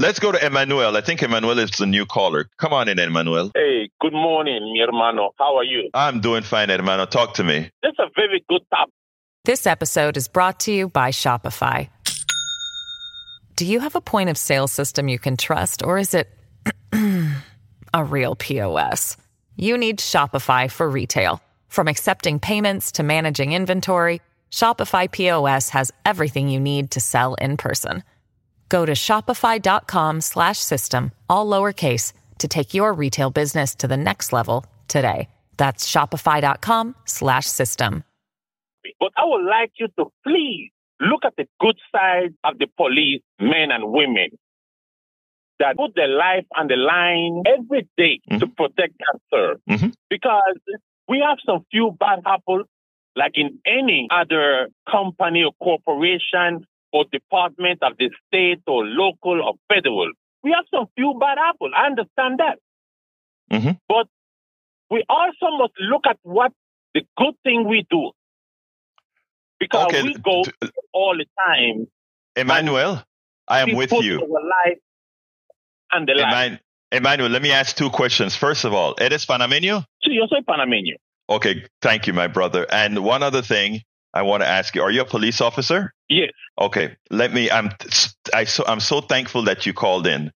Let's go to Emmanuel. I think Emmanuel is the new caller. Come on in, Emmanuel. Hey, good morning, mi hermano. How are you? I'm doing fine, hermano. Talk to me. That's a very good topic. This episode is brought to you by Shopify. Do you have a point of sale system you can trust, or is it a real POS? You need Shopify for retail. From accepting payments to managing inventory, Shopify POS has everything you need to sell in person. Go to shopify.com slash system, all lowercase, to take your retail business to the next level today. That's shopify.com slash system. But I would like you to please look at the good side of the police, men and women, that put their life on the line every day to protect us, sir. Mhm. Because we have some few bad apples, like in any other company or corporation or department of the state or local or federal. We have some few bad apples. I understand that. Mhm. But we also must look at what the good thing we do. Because Okay, we go d- all the time. Emmanuel, I am with you. Life and the life. Emmanuel, let me ask two questions. First of all, ¿eres panameño? Sí, yo soy panameño. Okay, thank you, my brother. And one other thing I want to ask you: Are you a police officer? Yes. Okay, let me. I'm I so I'm so thankful that you called in.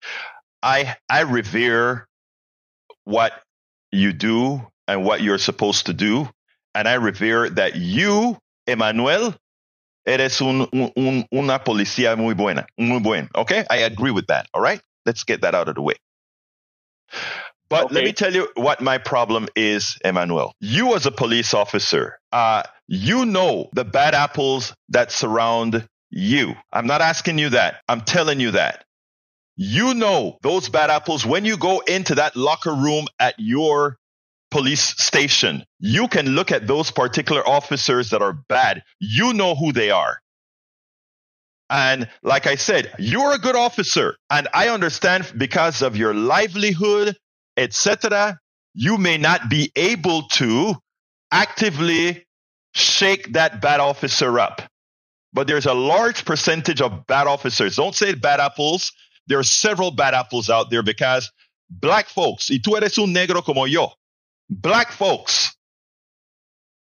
I I revere what you do and what you're supposed to do, and I revere that you, Emmanuel, eres un, un, un- una policía muy buena, muy buen. Okay, I agree with that. All right, let's get that out of the way. But let me tell you what my problem is, Emmanuel. You, as a police officer, uh, you know the bad apples that surround you. I'm not asking you that. I'm telling you that. You know those bad apples when you go into that locker room at your police station. You can look at those particular officers that are bad. You know who they are. And like I said, you're a good officer. And I understand because of your livelihood, etc., you may not be able to actively shake that bad officer up. But there's a large percentage of bad officers. Don't say bad apples. There are several bad apples out there because black folks, y tú eres un negro como yo, black folks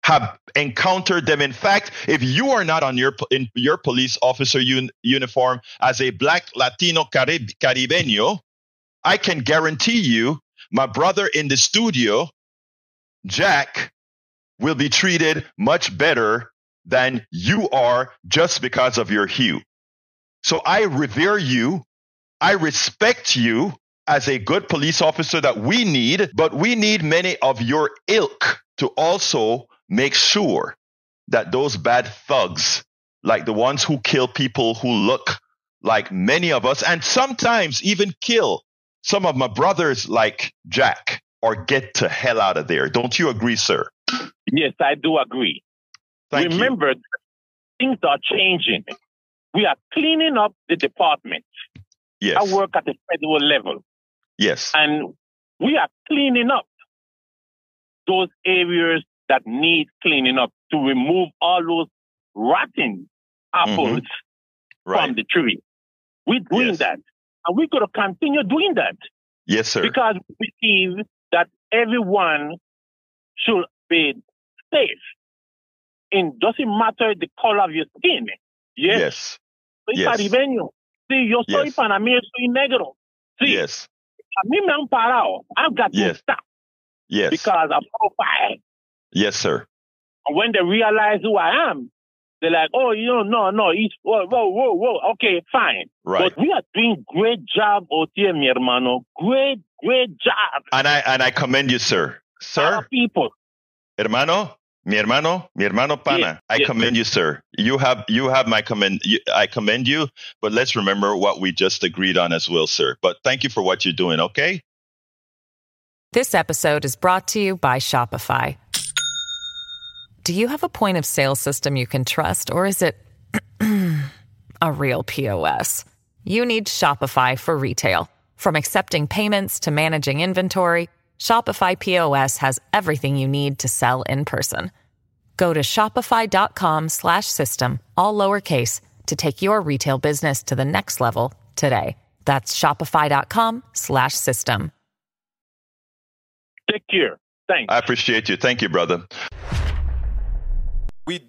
have encountered them. In fact, if you are not on your in your police officer un, uniform as a black Latino Carib, Caribeño, I can guarantee you, my brother in the studio, Jack, will be treated much better than you are just because of your hue. So I revere you. I respect you as a good police officer that we need, but we need many of your ilk to also make sure that those bad thugs, like the ones who kill people who look like many of us, and sometimes even kill some of my brothers like Jack, or get to hell out of there. Don't you agree, sir? Yes, I do agree. Thank you. Remember, things are changing. We are cleaning up the department. Yes. I work at the federal level, Yes. and we are cleaning up those areas that need cleaning up to remove all those rotten apples Mm-hmm. Right. from the tree. We're doing Yes. that, and we're going to continue doing that Yes, sir. because we believe that everyone should be safe. It doesn't matter the color of your skin. Yes, Yes. soy yes. caribeño. Sí, yo soy Yes. panameño, soy negro. Sí, Yes. a mí me han parado. I've got Yes. to stop Yes. because I'm profile. yes, sir. And when they realize who I am, they're like, oh, you know, no, no, he's, whoa, whoa, whoa, whoa. Okay, fine. Right. But we are doing great job out here, mi hermano. Great, great job. And I and I commend you, sir. Sir, Our people. Hermano, mi hermano, mi hermano pana. Yes, I yes, commend you, sir. You have you have my commend. You, I commend you. But let's remember what we just agreed on as well, sir. But thank you for what you're doing. Okay. This episode is brought to you by Shopify. Do you have a point of sale system you can trust, or is it a real POS? You need Shopify for retail. From accepting payments to managing inventory, Shopify POS has everything you need to sell in person. Go to shopify.com slash system, all lowercase, to take your retail business to the next level today. That's shopify.com slash system. Take care. Thanks. I appreciate you. Thank you, brother. We